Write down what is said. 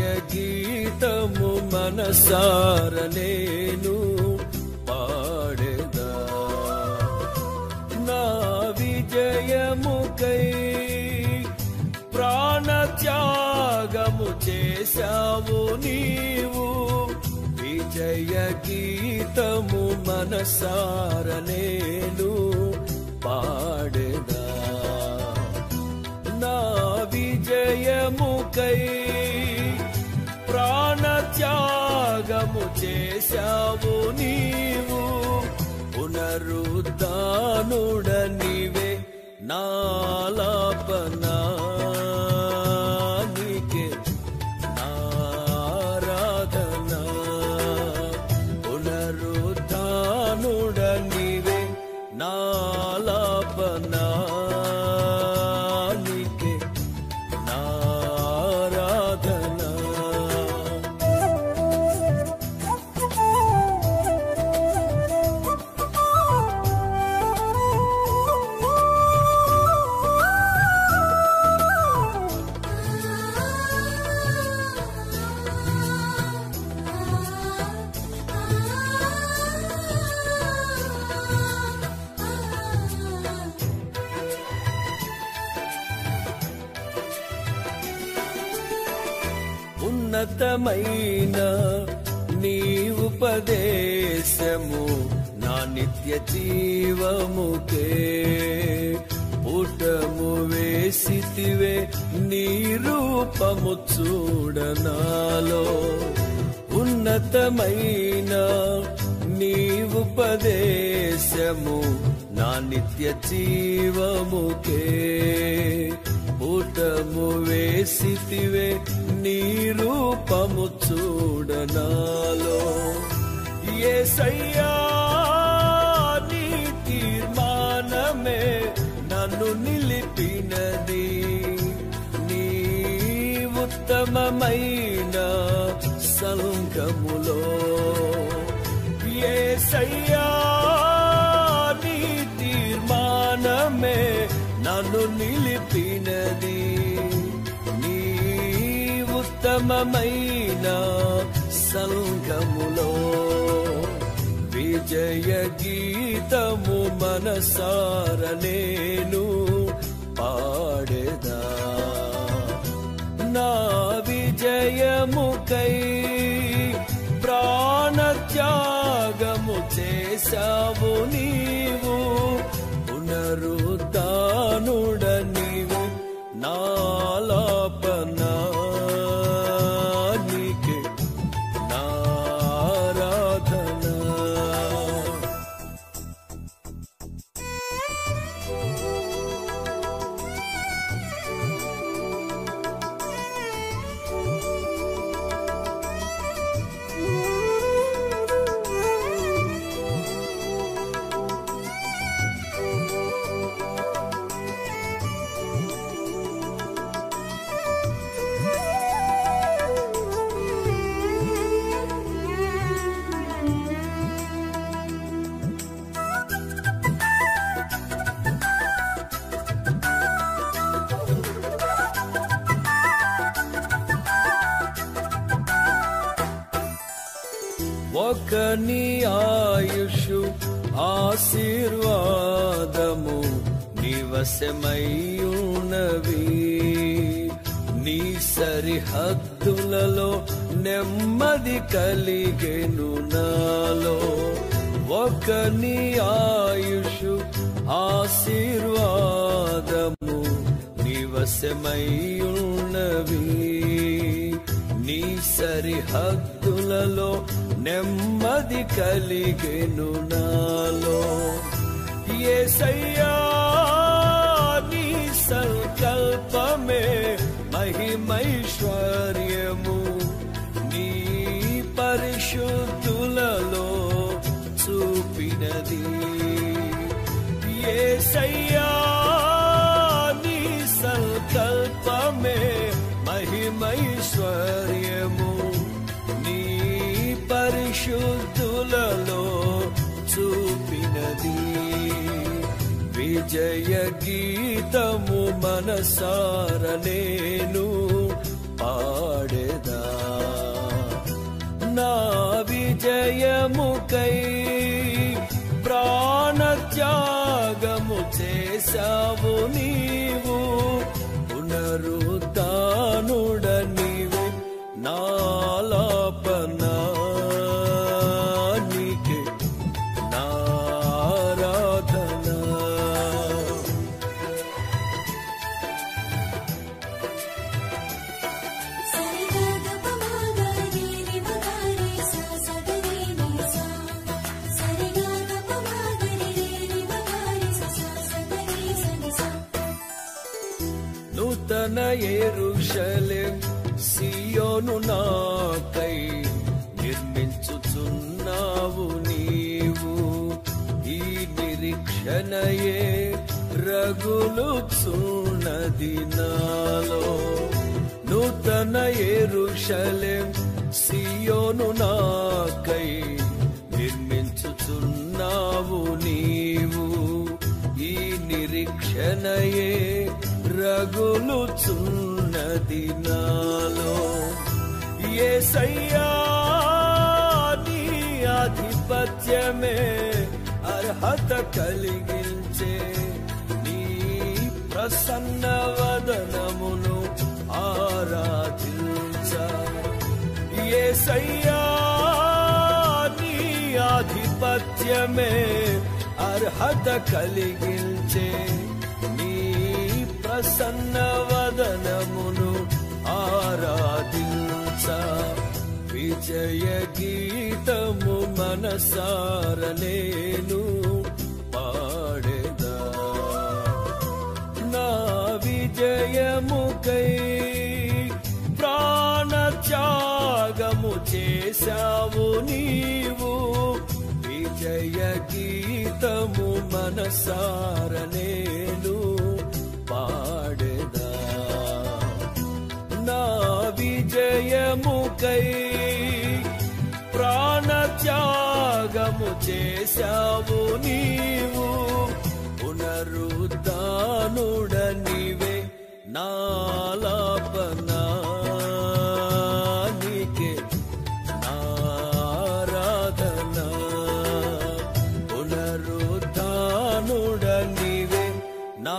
విజయ గీతము మనసార నేను పాడేదా. నా విజయముకై ప్రాణ త్యాగము చేశావు నీవు. విజయ గీతము మనసార నేను పాడేదా. నా విజయముకై త్యాగము చేశావు నీవు. పునరుద్ధానుడనివే నాలాపనా ఉన్నతమైన నీ ఉపదేశము నా నిత్య జీవముకే. పుటము వేసితివే నీ రూపము చూడనాలో. ఉన్నతమైన నీ ఉపదేశము నా నిత్య జీవముకే. పుటము వేసితివే నీ రూపము చూడనాలో. ఏసయ్యా నీ తీర్మానమే నన్ను నిలిపినది. నీ ఉత్తమమైన సంఘములో ఏ సయ్యా నన్ను నిలిపినది. నీ ఉత్తమమైన సంఘములో విజయ గీతము మనసార నేను పాడేదా. నా విజయముకై ప్రాణత్యాగము చేశావు నీ ఒక నీ ఆయుషు ఆశీర్వాదము నివసమయ్యున్నవి నీ సరిహద్దులలో నెమ్మది కలిగెను నాలో. ఒక నీ ఆయుషు ఆశీర్వాదము నివసమయ్యున్నవి నీ సరిహద్దులలో నెమ్మది కలిగెను నాలో. ఏ నీ సంకల్పమే మహిమైశ్వర్యము. నీ పరిశుద్ధులలో చూపినది. ఏసయ్యా జయ గీతము మనసార నేను పాడేదా. నా విజయముకై ప్రాణత్యాగము చేశావు నీవు. పునరుతానుడ నీవు నా నూతన ఎరుషలేం సియోను నాకై నిర్మించుచున్నావు నీవు. ఈ నిరీక్షణయే రగులుచున్నది నాలో. నూతన ఎరుషలేం సియోను నాకై నిర్మించుచున్న రగులుచున్నది నాలో. ఏ నీ ఆధిపత్యమే అర్హత కలిగించే నీ ప్రసన్న వదనమును ఆరాధించ. ఏసయ్యా నీ ఆధిపత్యమే అర్హత కలిగించే నీ ప్రసన్నవదనమును ఆరాధించ. విజయ గీతము మనసార నేను పాడేదా. నా విజయముకై ప్రాణత్యాగము చేశావు నీవు. విజయ గీతము మనసార విజయముకై ప్రాణత్యాగము చేశావు నీవు. పునరుద్ధానుడ నీవే నాలాపనా నా